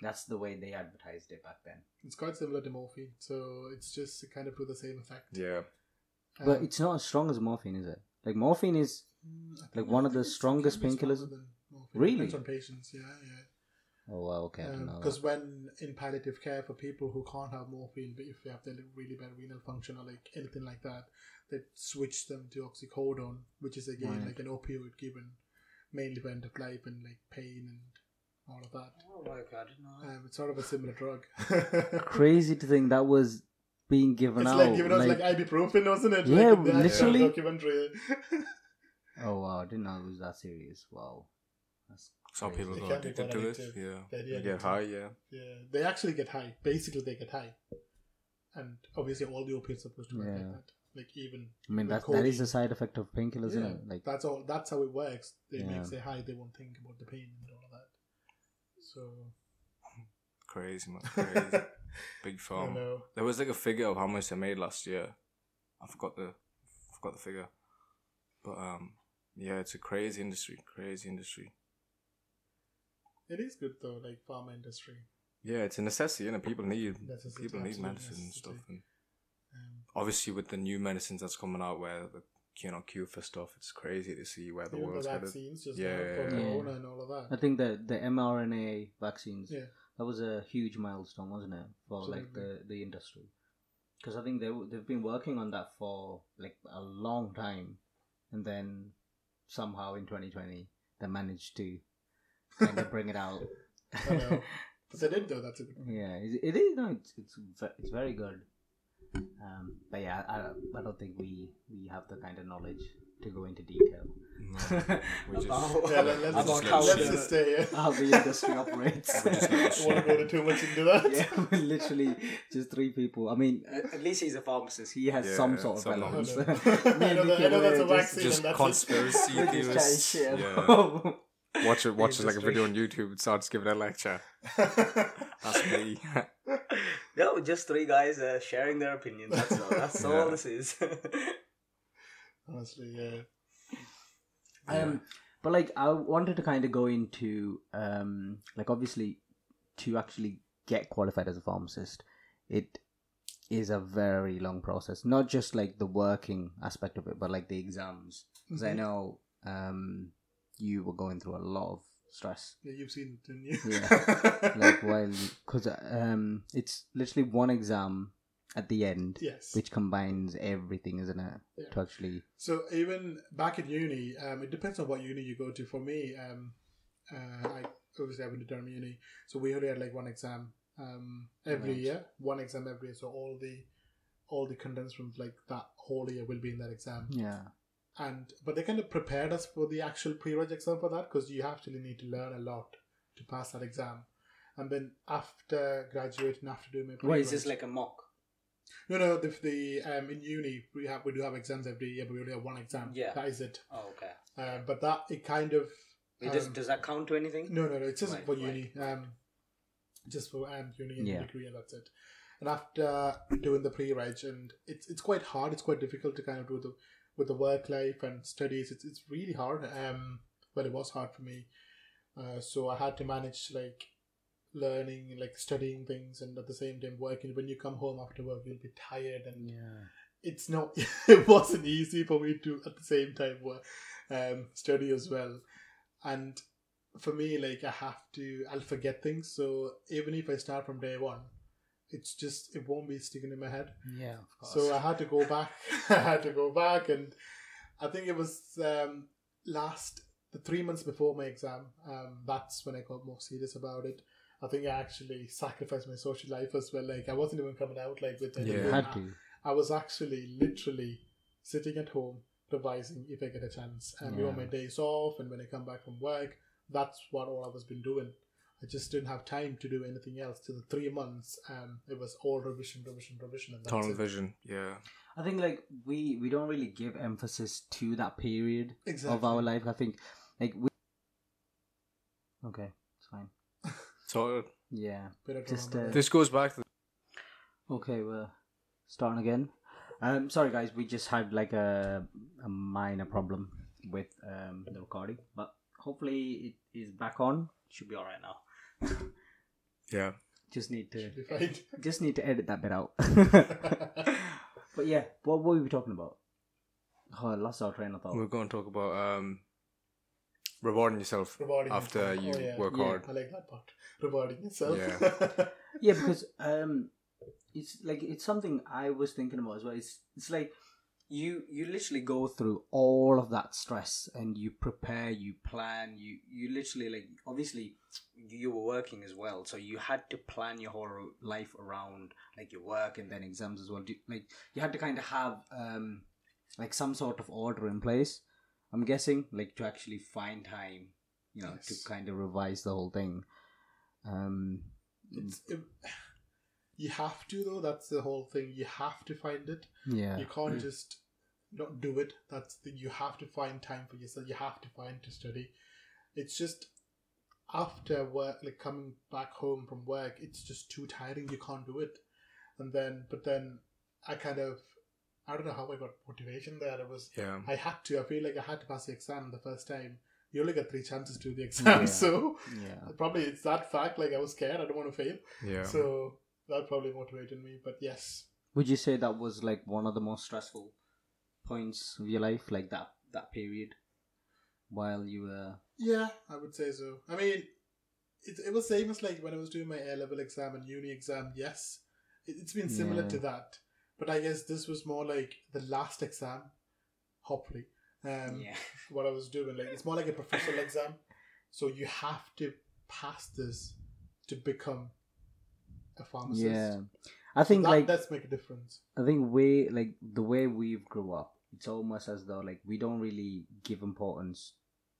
That's the way they advertised it back then. It's quite similar to morphine, so it's just kind of to the same effect. yeah. But Um, it's not as strong as morphine, is it? Like morphine is mm, I think- like one of the think it's- it strongest painkillers? stronger than morphine. Really? Depends on patients, yeah, yeah. Oh wow, okay, I don't know. Because that. when in palliative care for people who can't have morphine, but if they have the really bad renal function or like anything like that, they switch them to oxycodone, which is again Right. like an opioid given mainly for end of life and like pain and all of that. Oh my god, I didn't know that. Um, it's sort of a similar drug. [LAUGHS] Crazy to think that was being given It's out. like giving us like, ibuprofen, wasn't it? Yeah, like in literally. documentary. [LAUGHS] oh wow, I didn't know it was that serious. Wow, that's Some crazy. people It go can be addicted quite to it. Yeah, Very they get high. Yeah, yeah, they actually get high. Basically, they get high, and obviously all the opiates are supposed to work like that. Like even I mean that that is a side effect of painkillers, isn't Yeah, it? Like that's all. That's how it works. They Yeah. make say high. They won't think about the pain and all of that. So crazy man, crazy. [LAUGHS] Big I farm. There was like a figure of how much they made last year. I forgot the forgot the figure, but um, yeah, it's a crazy industry. Crazy industry. It is good though, like pharma industry. Yeah, it's a necessity, and people need Necessity, people need absolute medicine and stuff. And Um, obviously, with the new medicines that's coming out, where the you know cure for stuff, it's crazy to see where the even the world's headed. just Yeah, now yeah, for yeah. corona and all of that. I think the the mRNA vaccines Yeah. that was a huge milestone, wasn't it, for like the the industry? Because I think they they've been working on that for like a long time, and then somehow in 2020 they managed to kind of bring it out. [LAUGHS] I know. But they did though. That's a good. yeah, it, it is. No, it's it's it's very good. Um, but yeah, I, I don't think we we have the kind of knowledge to go into detail No, [LAUGHS] we just About- Yeah, let, let's, About just, how let's just stay here. how the industry [LAUGHS] operates. We just to I want to go to too much into that. yeah, we're literally just three people. I mean, At at least he's a pharmacist. he has Yeah, some sort of some relevance. knowledge. I know that- I know that's a here vaccine just- just and that's conspiracy we're theorists. Yeah. Watch it. [LAUGHS] Watch The like a video on. YouTube and starts giving a lecture. [LAUGHS] That's me. [LAUGHS] No, just three guys uh, sharing their opinions. That's all. That's all Yeah. this is. Honestly, yeah. Um, but like I wanted to kind of go into um, like obviously to actually get qualified as a pharmacist, it is a very long process. Not just like the working aspect of it, but like the exams. Because I Mhm. know um, you were going through a lot of stress. Yeah, you've seen it, didn't you? Yeah. [LAUGHS] like while because um, it's literally one exam at the end, yes. which combines everything, isn't it? Yeah. To actually So even back in uni, um, it depends on what uni you go to. For me, um, uh, I obviously I went to Durham Uni, so we only had like one exam um, every Right. year, one exam every year. So all the all the condensed from like that whole year will be in that exam. yeah. And but they kind of prepared us for the actual pre-reg exam for that because you actually need to learn a lot to pass that exam. And then after graduating, after doing my pre-reg, is this like a mock? no, no, the, the um in uni we have we do have exams every year, but we only have one exam. Yeah. that is it. Oh, okay. Uh, but that it kind of Wait, does, um, does that count to anything? no no no it's just Right, for right. uni um just for um uni and Yeah. degree and that's it. And after doing the pre-reg and it's it's quite hard. It's quite difficult to kind of do the with the work life and studies. It's it's really hard. Um, well it was hard for me. Uh, so I had to manage like learning like studying things and at the same time working when you come home after work you'll be tired and Yeah. it's not [LAUGHS] it wasn't easy for me to at the same time work, um study as well and for me like i have to i'll forget things so even if i start from day one it's just it won't be sticking in my head Yeah, of course. so i had to go back [LAUGHS] i had to go back and i think it was um last the three months before my exam um that's when i got more serious about it i think i actually sacrificed my social life as well like i wasn't even coming out like with Yeah. anyone. had to. I was actually literally sitting at home revising if I get a chance. And we Yeah. on my days off, and when I come back from work, that's what all I was been doing. I just didn't have time to do anything else. To the three months, um, it was all revision, revision, revision, and that's Tunnel it. vision. Yeah. I think like we we don't really give emphasis to that period Exactly. of our life. I think like we. Okay, it's fine. [LAUGHS] So Yeah. Bit of Just, uh, this goes back to Okay, we're starting again. Um, sorry guys, we just had like a a minor problem with um the recording, but hopefully it is back on. Should be all right now. [LAUGHS] yeah. Just need to Should be fine. [LAUGHS] just need to edit that bit out. [LAUGHS] but yeah, what were we talking about? Oh, I lost our train of thought. We're going to talk about um, rewarding yourself Rewarding after yourself. you Oh, yeah. work Yeah. hard. I like that part. Rewarding yourself. Yeah. Yeah, because um, it's like it's something I was thinking about as well. It's it's like you you literally go through all of that stress and you prepare, you plan, you you literally like obviously you were working as well, so you had to plan your whole life around like your work and then exams as well. Like you had to kind of have um like some sort of order in place. I'm guessing like to actually find time, you know, Yes. to kind of revise the whole thing. Um, it's, it, [SIGHS] you have to though. That's the whole thing. You have to find it. yeah. You can't just not do it. That's the you have to find time for yourself. You have to find to study. It's just after work, like coming back home from work, it's just too tiring. You can't do it. And then, but then I kind of, I don't know how I got motivation there. It was Yeah. I had to. I feel like I had to pass the exam the first time. You only get three chances to do the exam, Yeah. [LAUGHS] so Yeah. probably it's that fact. Like I was scared. I don't want to fail. Yeah. So that probably motivated me. But yes, Would you say that was like one of the most stressful points of your life, like that that period, while you were? yeah, I would say so. I mean, it, it was same as like when I was doing my A level exam and uni exam. Yes, it, it's been similar Yeah. to that. But I guess this was more like the last exam, hopefully. Um, yeah. [LAUGHS] what I was doing. Like it's more like a professional exam, so you have to pass this to become a pharmacist. Yeah. I think that like that's make a difference. I think we like the way we've grew up. It's almost as though like we don't really give importance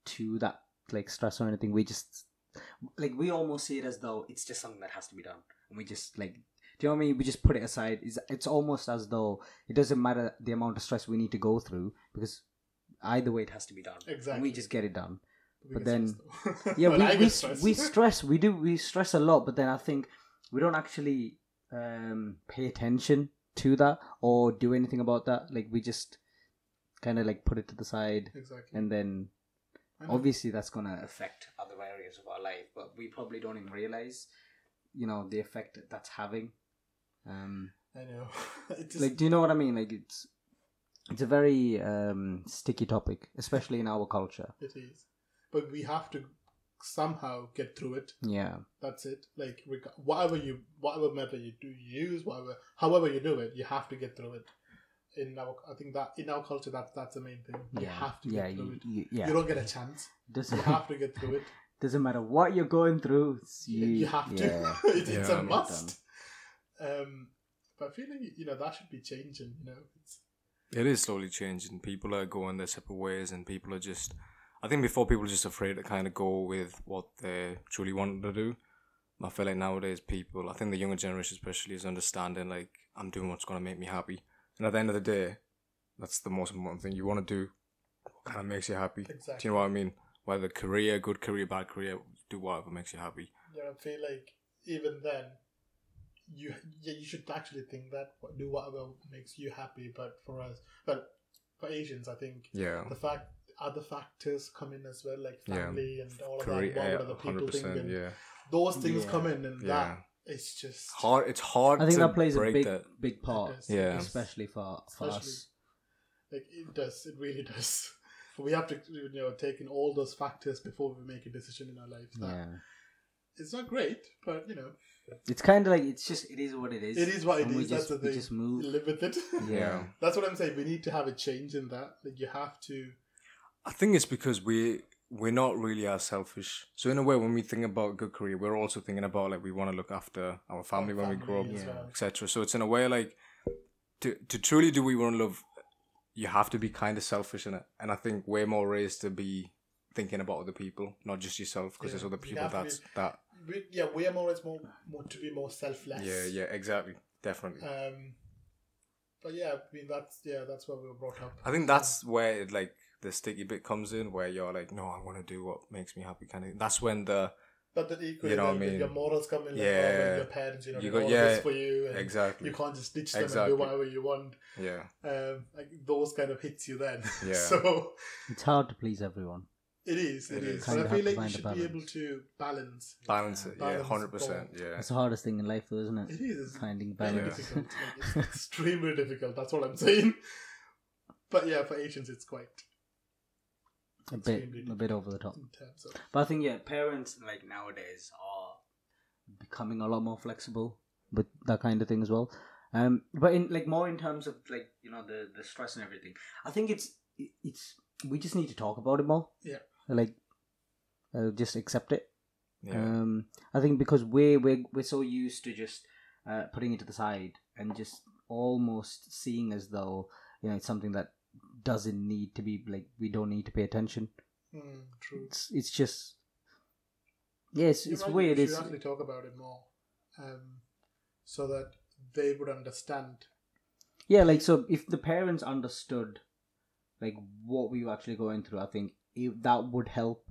to that like stress or anything. We just like we almost see it as though it's just something that has to be done, and we just like. Do you know what I mean? We just put it aside. It's, it's almost as though it doesn't matter the amount of stress we need to go through because either way it has to be done. And Exactly. we just get it done. We but then- yeah [LAUGHS] Well, we, we, stressed. we stress we do we stress a lot but then i think we don't actually um pay attention to that or do anything about that. Like we just kind of like put it to the side exactly. and then obviously that's gonna affect other areas of our life but we probably don't even realize you know the effect that that's having. Um I know. [LAUGHS] Just, like do you know what i mean? Like it's it's a very um sticky topic especially in our culture. It is, but we have to somehow get through it. yeah That's it. Like reg- whatever you, whatever method you do use, whatever, however you do it, you have to get through it. In our, I think that in our culture, that that's the main thing. You yeah have to yeah get through you, it. you, yeah You don't get a chance. doesn't You have to get through it. [LAUGHS] doesn't matter what you're going through. You, You, you have to. Yeah. [LAUGHS] it's, it's Yeah. a must. Um, but I feel like you know that should be changing. You know, it's, It is slowly changing. People are going their separate ways, and people are just. I think before people were just afraid to kind of go with what they truly wanted to do. I feel like nowadays people, I think the younger generation especially, is understanding like I'm doing what's going to make me happy. And at the end of the day, that's the most important thing. You want to do what kind of makes you happy. Exactly. Do you know what I mean? Whether career, good career, bad career, do whatever makes you happy. know, I feel like even then, you yeah, you should actually think that do whatever makes you happy. But for us, but for Asians, I think Yeah. the fact other factors come in as well, like Yeah. family and all of Career, that. What yeah, other people think, and Yeah, those things Yeah. come in, and yeah. that it's just Hard. It's hard. I think to that plays a big, that. big part. Yeah. especially for for Especially- us. like it does. It really does. [LAUGHS] We have to, you know, take in all those factors before we make a decision in our lives. That Yeah, It's not great, but you know, it's kind of like it's just it is what it is. it is what it and we is. That's just the we thing. just move. Live with it. [LAUGHS] Yeah, That's what I'm saying. We need to have a change in that. Like you have to. I think it's because we we're not really as selfish. So in a way, when we think about good career, we're also thinking about like we want to look after our family when we grow up, family well. etc. So it's in a way like to to truly do we want to love you have to be kind of selfish in it, and I think we're more raised to be thinking about other people, not just yourself, because Yeah, there's other people that's be- that. We, yeah, we are more. It's more, more to be more selfless. Yeah, yeah, exactly, definitely. Um, but yeah, I mean that's yeah, that's where we were brought up. I think that's where it like the sticky bit comes in, where you're like, no, I want to do what makes me happy, kind of. That's when the But then equally, You know what I mean? your morals come in. Like, Yeah. oh, your parents, you know, You you got- got yeah, this for you, and exactly, you can't just ditch them and do whatever you want. yeah, Um, like those kind of hits you then. [LAUGHS] Yeah. so It's hard to please everyone. it is. It It is. is. Kinda I feel like you find a should be able to balance. balance it, yeah, Balance hundred percent, yeah, It's the hardest thing in life, though, isn't it? It is. It's Finding very balance. difficult. Like, it's [LAUGHS] extremely difficult. That's what I'm saying. But yeah, for Asians, it's quite a bit, extremely a bit over the top. of. But I think yeah, parents like nowadays are becoming a lot more flexible with that kind of thing as well. Um, but in like more in terms of like you know the the stress and everything, I think it's it's we just need to talk about it more. Yeah. Like, uh, just accept it. yeah, Um, I think because we're we're we're so used to just uh, putting it to the side and just almost seeing as though you know it's something that doesn't need to be like we don't need to pay attention. Mm, true. It's it's just yeah, it's, it's weird. We should actually talk about it more, um, so that they would understand. yeah, like so if the parents understood like what we were actually going through, I think if that would help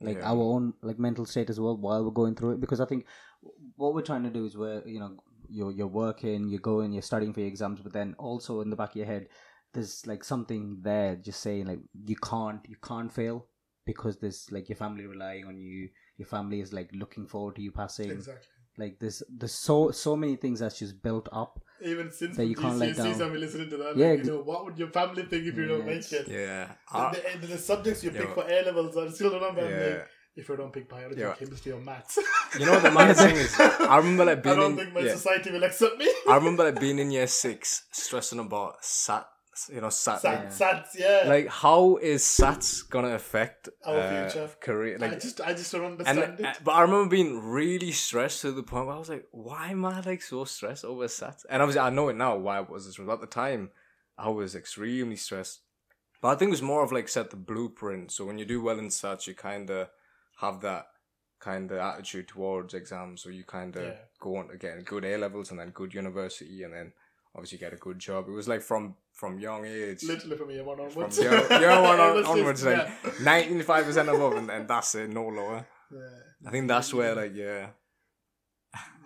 like Yeah. our own like mental state as well while we're going through it because I think what we're trying to do is we're you know you're you're working, you're going, you're studying for your exams, but then also in the back of your head there's like something there just saying like you can't you can't fail because there's like your family relying on you, your family is like looking forward to you passing. Exactly. Like there's there's so so many things that's just built up. Even since That you can't let down. I'm listening to that. Yeah, like, you know, what would your family think if you don't Yes. make it? yeah. The, ah. I- the, the subjects you pick Yeah. for A levels, I still remember. I'm yeah. like, if you don't pick biology, Yeah. chemistry, or maths, You know what the mad thing is? [LAUGHS] I remember like being. I don't in, think my yeah. society will accept me. I remember like being in year six, stressing about sat, you know, sat. Sat, like, SATs, yeah. like how is SATs gonna affect Our uh, future. career? Like, I just, I just don't and understand uh, it. but I remember being really stressed to the point where I was like, why am I like so stressed over SATs? And obviously I know it now why I was stressed. At the time, I was extremely stressed. But I think it was more of like set the blueprint. So when you do well in SATs, you kind of have that kind of attitude towards exams. So you kind of Yeah. go on to get good A levels and then good university and then obviously get a good job. It was like from from young age. Literally from year one From onwards. year, year one [LAUGHS] on, onwards, like ninety five percent above, [LAUGHS] and, and that's it, no lower. Yeah. I think that's where, like, yeah,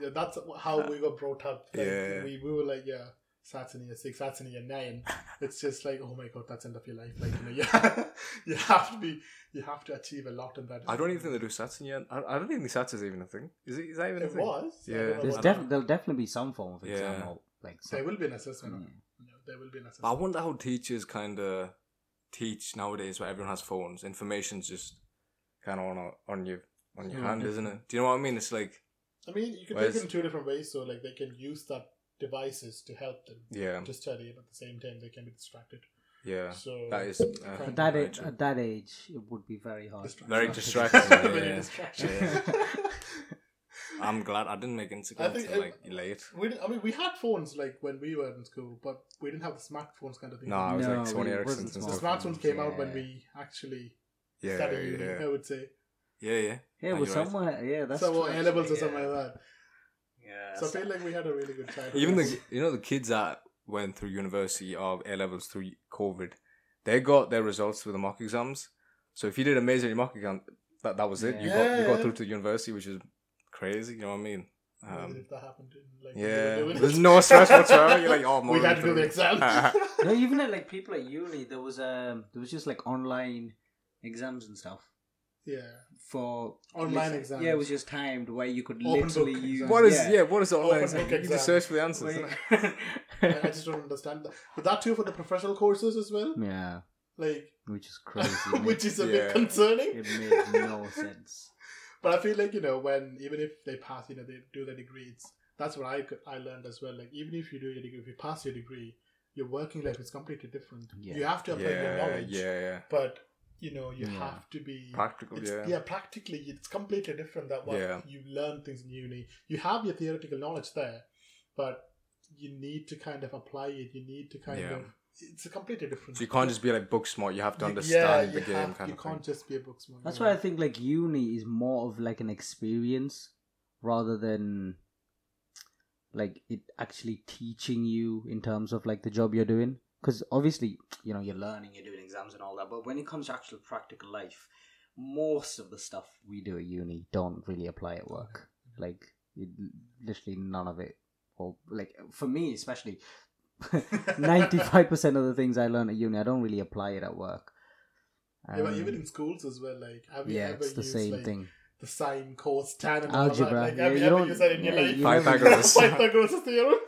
Yeah, that's how we got brought up. Like, Yeah. we, we were like, yeah, SATs in year six, SATs in year nine. It's just like, oh my god, that's end of your life. Like, you know, [LAUGHS] yeah, you have to be, you have to achieve a lot in that. I don't even think they do sats in yet. I, I don't even think sats is even a thing. Is it? Is that even a It thing? was. Yeah. There's about def- there'll definitely be some form of exam Yeah. or like There will be an assessment. Mm. No, there will be an I wonder how teachers kind of teach nowadays, where everyone has phones. Information's just kind of on on your on your Yeah, hand, isn't it? Do you know what I mean? It's like, I mean, you can Whereas- take it in two different ways. So, like, they can use that devices to help them yeah, to study, but at the same time, they can be distracted. yeah. So That is uh, at that age, at that age, it would be very hard. Distraction. Very [LAUGHS] distracting. Very yeah. Yeah. [LAUGHS] I'm glad I didn't make Instagram think until it- like late. We didn't, I mean, we had phones like when we were in school, but we didn't have the smartphones kind of thing. No, I was No, like Sony it Ericsson's wasn't and the smartphones came out when we actually Yeah, studied uni, yeah, I would say. yeah, yeah. Yeah, it No, right. somewhere. Yeah, that's so true, A levels or something like that. Yeah. So I feel like we had a really good time. Even the you know the kids that went through university or A levels through COVID, they got their results through the mock exams. So if you did amazing in your mock exam, that that was it. You got you got through to university, which is crazy. You know what I mean? Um, if that happened in, like, yeah, when we were there's no it. stress whatsoever. You're like, [LAUGHS] oh, I'm we had to do the exam. [LAUGHS] [LAUGHS] No, even at like people at uni, there was um, there was just like online exams and stuff yeah. for Online listen- exams. Yeah, it was just timed where you could Open literally book use. exams. What is yeah? What is the online Open exam? book You can just search for the answers. isn't? I, I just don't understand that. But that too for the professional courses as well. yeah, Like, which is crazy. Which is a Yeah. bit concerning. it made no sense. But I feel like you know when even if they pass, you know they do their degrees. That's what I could- I learned as well. Like even if you do your degree, if you pass your degree, your working life is completely different. Yeah. You have to apply your knowledge, yeah, yeah. but you know you Yeah. have to be Practical, yeah. yeah, practically it's completely different. That what Yeah. you learn things in uni. You have your theoretical knowledge there, but you need to kind of apply it. You need to kind Yeah. of it's a completely different. So you can't just be like book smart. You have to [LAUGHS] You- understand the game, have- kind you of can't thing. just be a book smart. That's why I think like uni is more of like an experience rather than like it actually teaching you in terms of like the job you're doing. Because obviously, you know, you're learning, you're doing exams and all that. But when it comes to actual practical life, most of the stuff we do at uni don't really apply at work. Like, it, literally none of it. Or like for me, especially, [LAUGHS] ninety-five percent of the things I learn at uni, I don't really apply it at work. Yeah, but Um, even in schools as well, like have you yeah, ever it's the used same like thing. the sine, cos, tan, and all of that? Algebra, Like, yeah, you you ever don't- used that in your yeah, life? you [LAUGHS] Pythagoras. [LAUGHS] Pythagoras theorem.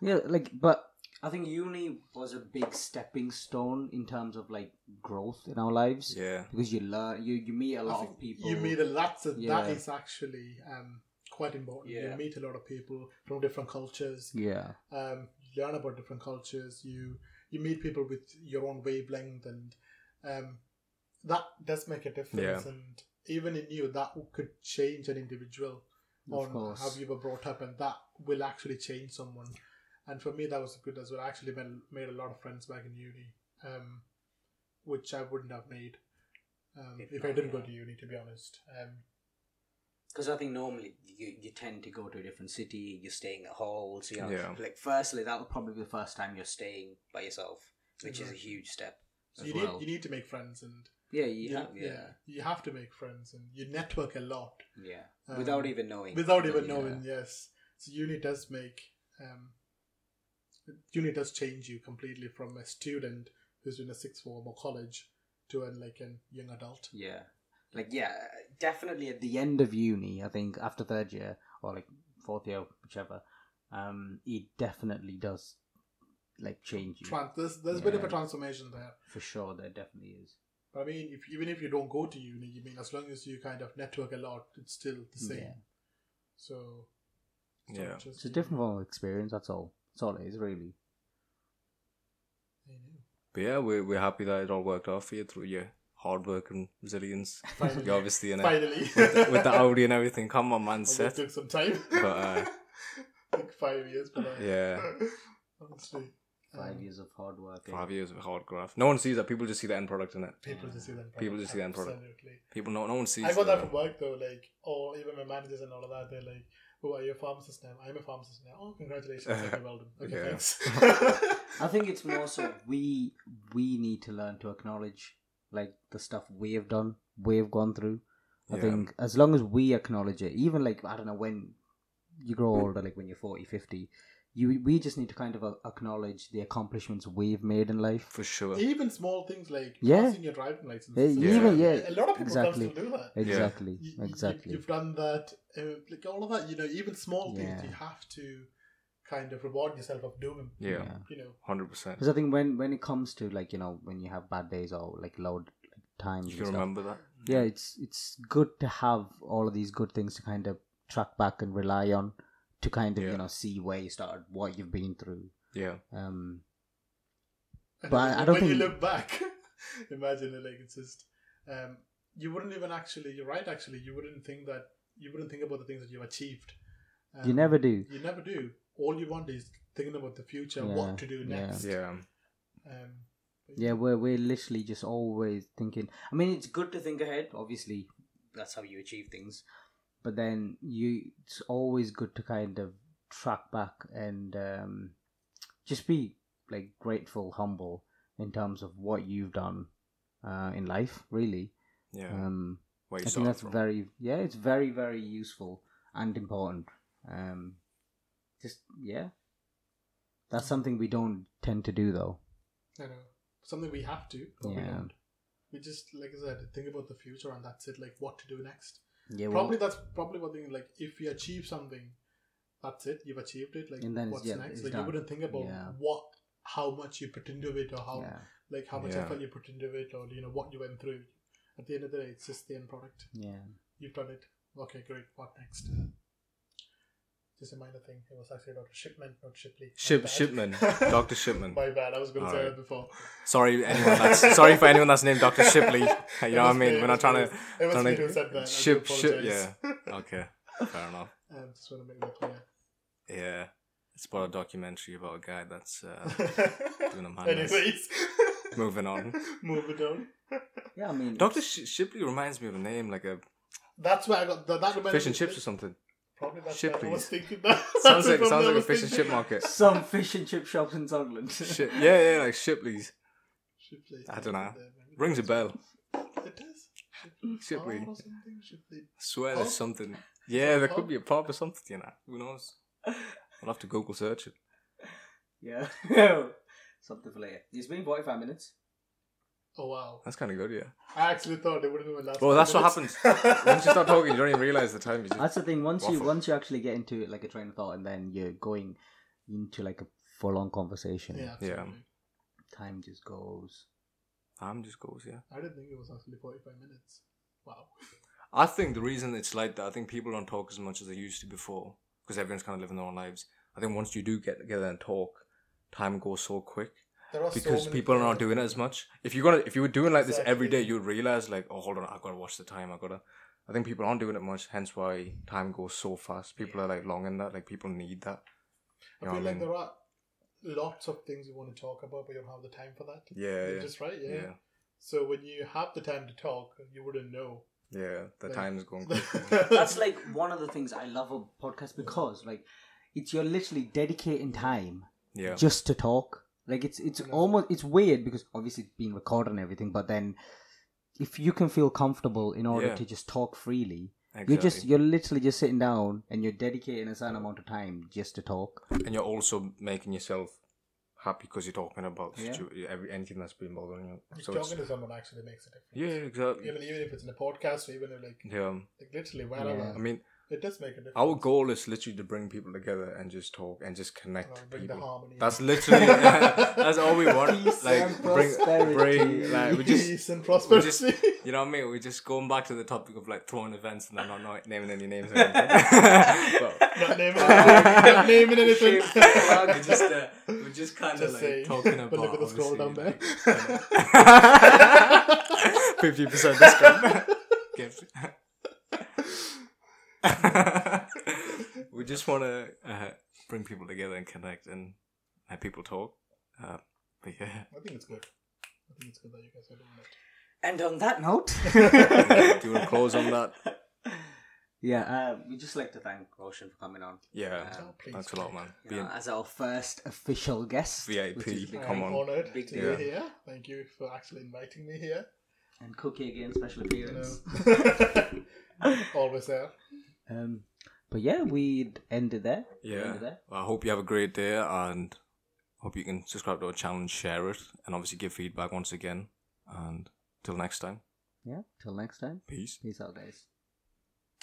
Yeah, like, but I think uni was a big stepping stone in terms of like growth in our lives. Yeah. Because you learn, you you meet a lot of people. You meet a lot. So Yeah. That is actually um, quite important. Yeah. You meet a lot of people from different cultures. Yeah, Um, you learn about different cultures. You you meet people with your own wavelength, and um, that does make a difference. Yeah. And even in you, that could change an individual Of on course. how you were brought up, and that will actually change someone. And for me, that was good as well. I actually made, made a lot of friends back in uni, um, which I wouldn't have made um, If if, I didn't go to uni, to be honest. Um, because I think normally you you tend to go to a different city. You're staying at halls. You know, Yeah. like firstly, that will probably be the first time you're staying by yourself, which is a huge step so as you well. need you need to make friends, and yeah, you you- have, yeah, you have to make friends, and you network a lot yeah, Um, without even knowing. without even Yeah. knowing. Yes, so uni does make um, uni does change you completely from a student who's in a sixth form or college to a like a young adult. Yeah. Like yeah, definitely at the end of uni, I think after third year or like fourth year, whichever, um, it definitely does like change you Tran- there's there's a bit of a transformation there. for sure. There definitely is. But I mean, if even if you don't go to uni, you mean as long as you kind of network a lot, it's still the same. Yeah, So, so Yeah. just- it's a different form of experience. That's all. That's all it is, really. I know. But yeah, we're, we're happy that it all worked out for you through your hard work and resilience. Finally. You're obviously in it. Finally, With the, with the Audi and everything. Come on, man, set. it took some time. But, uh, [LAUGHS] like five years, but uh, Yeah. honestly, Five um, years of hard work. eh? Five years of hard graft. No one sees that. People just see the end product in it. People just see the End product. People just see the end product. Absolutely. People, no, no one sees. I got that the- from work though, like, or even my managers and all of that. They're like, "Oh, are you a pharmacist now? I'm a pharmacist now. Oh, congratulations, okay, well done. [LAUGHS] Okay, Yeah. thanks." [LAUGHS] I think it's more so we we need to learn to acknowledge like the stuff we've done, we've gone through. I Yeah. think as long as we acknowledge it, even like I don't know when you grow older, like when you're 40, 50, you we just need to kind of uh, acknowledge the accomplishments we've made in life. For sure. even small things like Yeah. passing your driving license. Yeah, is- even- yeah, a lot of people exactly. can still do that. Exactly, You- you- exactly. You've done that, uh, like all of that. You know, even small things Yeah. you have to kind of reward yourself of doing. Yeah. Yeah. You know, Hundred percent. Because I think when when it comes to like you know when you have bad days or like low times, You and can stuff, remember that. yeah, it's it's good to have all of these good things to kind of track back and rely on to kind of Yeah. you know see where you started, what you've been through. Yeah. Um, And But then I don't when you look back, [LAUGHS] imagine it like it's just um, you wouldn't even actually. You're right. Actually, you wouldn't think that you wouldn't think about the things that you've achieved. Um, you never do. You never do. All you want is thinking about the future, Yeah, what to do next. Yeah. Um, Yeah, we're we're literally just always thinking. I mean, it's good to think ahead. Obviously, that's how you achieve things. But then you, it's always good to kind of track back and um, just be like grateful, humble in terms of what you've done uh, in life. Really, Yeah. um, Where you I think that's from. very yeah, it's very very useful and important. Um, just yeah, that's something we don't tend to do though. I know something we have to, but we don't. We just, like I said, think about the future, and that's it. Like what to do next. Yeah, well, Probably that's probably one thing. Like if you achieve something, that's it. You've achieved it. Like And then what's yeah, next? Like done. you wouldn't think about Yeah. what, how much you put into it, or how, yeah. like how much Yeah. effort you put into it, or you know what you went through. At the end of the day, it's just the end product. Yeah. You've done it. Okay, great. What next? Just a minor thing. It was actually Dr. Shipman, not Shipley. Ship bad. Shipman. [LAUGHS] Dr. Shipman. My bad. I was going to say Alright. that before. Sorry, anyone that's sorry for anyone that's named Dr. Shipley. [LAUGHS] You It know what I mean? We're not trying me. to It was trying me to who said that. Ship ship apologise. yeah. [LAUGHS] Okay. Fair enough. Um, just want to make that clear. Yeah. It's about a documentary about a guy that's uh, doing a madness. Anyways, Moving on. moving on. Yeah, I mean, Doctor Sh- Shipley reminds me of a name like a That's why I got that. that fish and chips or something. Probably that's what I Shipley's. was thinking. [LAUGHS] That. Sounds like sounds like a fish and chip market. some fish and chip shops in Sunderland. Shit. Yeah, yeah, like Shipley's. Shipley's I dunno. there. Rings a bell. It does. Shipley. Shipley. Farm? Shipley. I swear Oh. there's something. Yeah, there could be a pub or something, you know. Who knows? [LAUGHS] I'll have to Google search it. yeah, [LAUGHS] something for later. It's been forty-five minutes. Oh wow! That's kind of good, yeah. I actually thought it would have been last. Well, five that's what happens. Once you start talking, you don't even realize the time. You just, That's the thing. Once you once you actually get into it, like a train of thought, and then you're going into like a full-on conversation, yeah, Yeah. time just goes. time just goes, yeah. I didn't think it was actually forty-five minutes. Wow. [LAUGHS] I think the reason it's like that, I think people don't talk as much as they used to before because everyone's kind of living their own lives. I think once you do get together and talk, time goes so quick There are so because many people are not doing it as much. If you're gonna, if you were doing like this every day, you would realize like, oh, hold on, I gotta watch the time. I gotta. I think people aren't doing it much, hence why time goes so fast. People are like longing that, like people need that. I You know feel what I like mean? there are lots of things you want to talk about, but you don't have the time for that. Yeah, You're yeah, Just right, yeah. yeah, So when you have the time to talk, you wouldn't know. yeah. The Like- time is going. [LAUGHS] That's like one of the things I love a podcast because like it's you're literally dedicating time yeah, just to talk. Like it's it's almost it's weird because obviously it's being recorded and everything, but then if you can feel comfortable in order Yeah. to just talk freely, exactly. you're just you're literally just sitting down and you're dedicating a certain amount of time just to talk. and you're also making yourself happy because you're talking about Yeah. situ- every anything that's been bothering you. So it's, talking to someone actually makes a difference. yeah, exactly. Even even if it's in a podcast or even if, like Yeah, like literally wherever, Yeah. I mean, it does make a difference. our goal is literally to bring people together and just talk and just connect bring the people. harmony. That's literally [LAUGHS] that's all we want. Peace like and bring, prosperity. bring, like we just, peace and we prosperity. just, you know what I mean. We're just going back to the topic of like throwing events and then not, not naming any names or anything. [LAUGHS] but, not naming, not naming anything. [LAUGHS] we're just, uh, we're just kind of like saying. talking But about. look at the scroll down there. Fifty percent discount. Gift. [LAUGHS] we just want to uh, bring people together and connect and have people talk. Uh, but yeah, I think it's good. I think it's good that you guys are doing it. And on that note, [LAUGHS] do you want to close on that? yeah, uh, we just like to thank Roshan for coming on. Yeah, Um, please, thanks a lot, man. you know, as our first official guest, VIP. which is big. Come on. honored Big to deal. be here. Thank you for actually inviting me here. and Cookie again, special appearance. know. [LAUGHS] Always there. Um, but yeah, we'd end it there. Yeah. there. Well, I hope you have a great day and hope you can subscribe to our channel and share it and obviously give feedback once again. And till next time, Yeah. Till next time. peace. Peace out, guys.